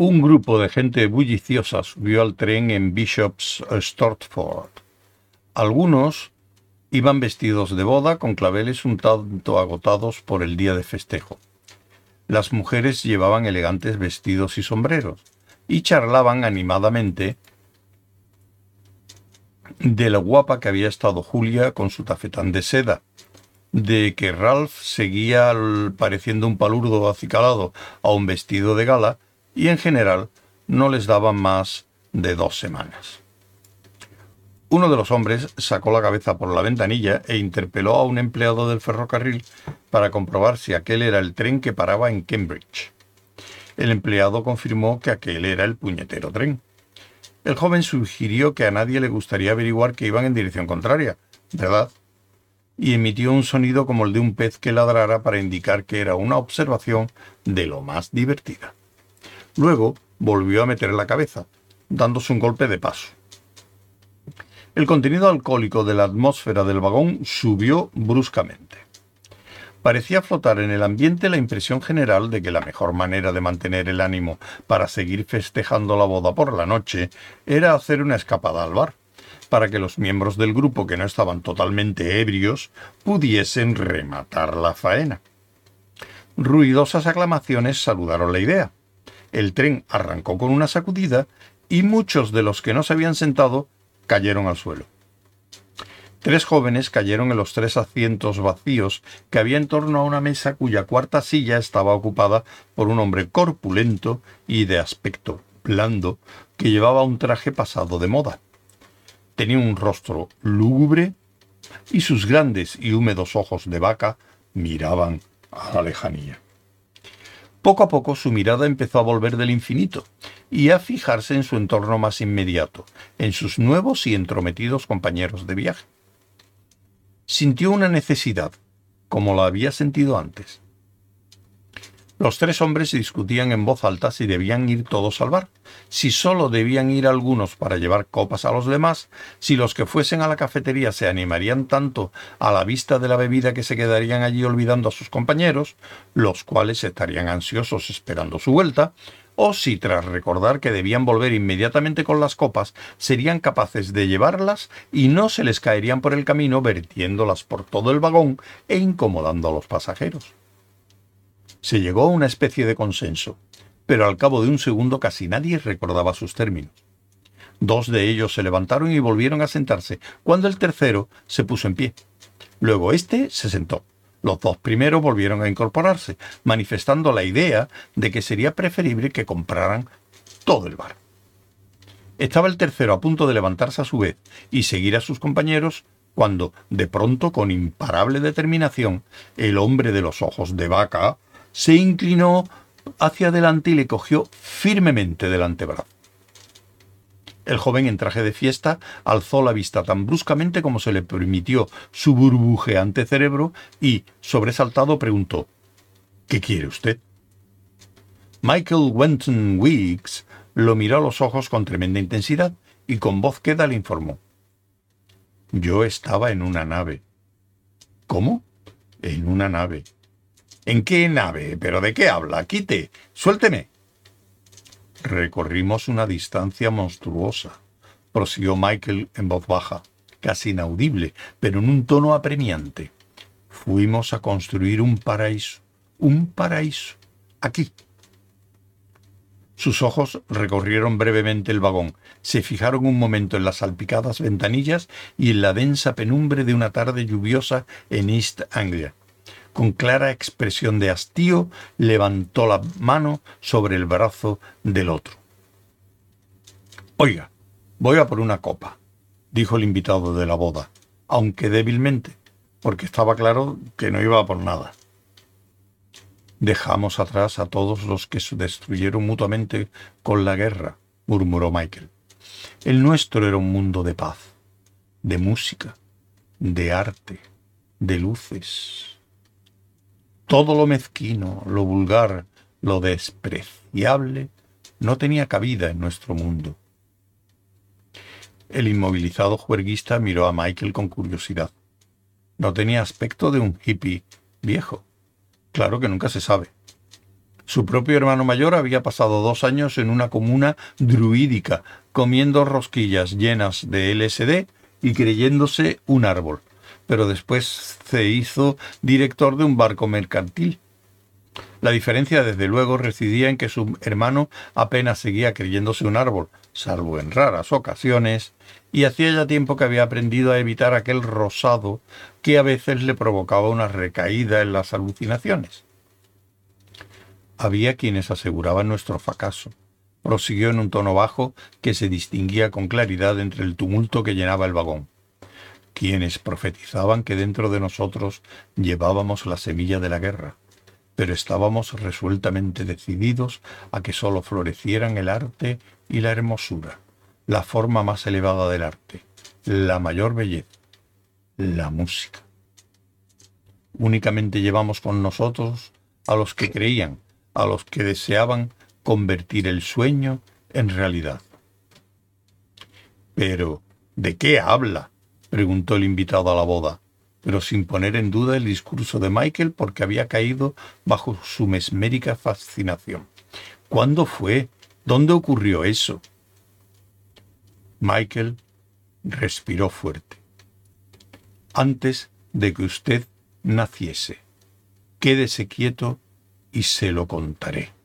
Un grupo de gente bulliciosa subió al tren en Bishop's Stortford. Algunos iban vestidos de boda con claveles un tanto agotados por el día de festejo. Las mujeres llevaban elegantes vestidos y sombreros y charlaban animadamente de la guapa que había estado Julia con su tafetán de seda, de que Ralph seguía pareciendo un palurdo acicalado a un vestido de gala y en general no les daban más de dos semanas. Uno de los hombres sacó la cabeza por la ventanilla e interpeló a un empleado del ferrocarril para comprobar si aquel era el tren que paraba en Cambridge. El empleado confirmó que aquel era el puñetero tren. El joven sugirió que a nadie le gustaría averiguar que iban en dirección contraria, ¿verdad? Y emitió un sonido como el de un pez que ladrara para indicar que era una observación de lo más divertida. Luego volvió a meter la cabeza, dándose un golpe de paso. El contenido alcohólico de la atmósfera del vagón subió bruscamente. Parecía flotar en el ambiente la impresión general de que la mejor manera de mantener el ánimo para seguir festejando la boda por la noche era hacer una escapada al bar, para que los miembros del grupo que no estaban totalmente ebrios pudiesen rematar la faena. Ruidosas aclamaciones saludaron la idea, el tren arrancó con una sacudida y muchos de los que no se habían sentado cayeron al suelo. Tres jóvenes cayeron en los tres asientos vacíos que había en torno a una mesa cuya cuarta silla estaba ocupada por un hombre corpulento y de aspecto blando que llevaba un traje pasado de moda. Tenía un rostro lúgubre y sus grandes y húmedos ojos de vaca miraban a la lejanía. Poco a poco su mirada empezó a volver del infinito y a fijarse en su entorno más inmediato, en sus nuevos y entrometidos compañeros de viaje. Sintió una necesidad, como la había sentido antes, los tres hombres discutían en voz alta si debían ir todos al bar, si solo debían ir algunos para llevar copas a los demás, si los que fuesen a la cafetería se animarían tanto a la vista de la bebida que se quedarían allí olvidando a sus compañeros, los cuales estarían ansiosos esperando su vuelta, o si tras recordar que debían volver inmediatamente con las copas, serían capaces de llevarlas y no se les caerían por el camino vertiéndolas por todo el vagón e incomodando a los pasajeros. Se llegó a una especie de consenso, pero al cabo de un segundo casi nadie recordaba sus términos. Dos de ellos se levantaron y volvieron a sentarse, cuando el tercero se puso en pie. Luego éste se sentó. Los dos primeros volvieron a incorporarse, manifestando la idea de que sería preferible que compraran todo el bar. Estaba el tercero a punto de levantarse a su vez y seguir a sus compañeros cuando, de pronto, con imparable determinación, el hombre de los ojos de vaca se inclinó hacia adelante y le cogió firmemente del antebrazo. El joven en traje de fiesta alzó la vista tan bruscamente como se le permitió su burbujeante cerebro y, sobresaltado, preguntó ¿Qué quiere usted? Michael Wenton Weeks lo miró a los ojos con tremenda intensidad y con voz queda le informó. Yo estaba en una nave. ¿Cómo? En una nave. ¿En qué nave? ¿Pero de qué habla? Quite. Suélteme. Recorrimos una distancia monstruosa, prosiguió Michael en voz baja, casi inaudible, pero en un tono apremiante. Fuimos a construir un paraíso, un paraíso, aquí. Sus ojos recorrieron brevemente el vagón, se fijaron un momento en las salpicadas ventanillas y en la densa penumbre de una tarde lluviosa en East Anglia con clara expresión de hastío, levantó la mano sobre el brazo del otro. Oiga, voy a por una copa, dijo el invitado de la boda, aunque débilmente, porque estaba claro que no iba por nada. Dejamos atrás a todos los que se destruyeron mutuamente con la guerra, murmuró Michael. El nuestro era un mundo de paz, de música, de arte, de luces, todo lo mezquino, lo vulgar, lo despreciable no tenía cabida en nuestro mundo. El inmovilizado juerguista miró a Michael con curiosidad. No tenía aspecto de un hippie viejo. Claro que nunca se sabe. Su propio hermano mayor había pasado dos años en una comuna druídica, comiendo rosquillas llenas de LSD y creyéndose un árbol, pero después se hizo director de un barco mercantil. La diferencia, desde luego, residía en que su hermano apenas seguía creyéndose un árbol, salvo en raras ocasiones, y hacía ya tiempo que había aprendido a evitar aquel rosado que a veces le provocaba una recaída en las alucinaciones. Había quienes aseguraban nuestro fracaso. Prosiguió en un tono bajo que se distinguía con claridad entre el tumulto que llenaba el vagón. Quienes profetizaban que dentro de nosotros llevábamos la semilla de la guerra, pero estábamos resueltamente decididos a que sólo florecieran el arte y la hermosura, la forma más elevada del arte, la mayor belleza, la música. Únicamente llevamos con nosotros a los que creían, a los que deseaban convertir el sueño en realidad. Pero, ¿de qué habla? Preguntó el invitado a la boda, pero sin poner en duda el discurso de Michael porque había caído bajo su mesmérica fascinación. ¿Cuándo fue? ¿Dónde ocurrió eso? Michael respiró fuerte. Antes de que usted naciese. Quédese quieto y se lo contaré.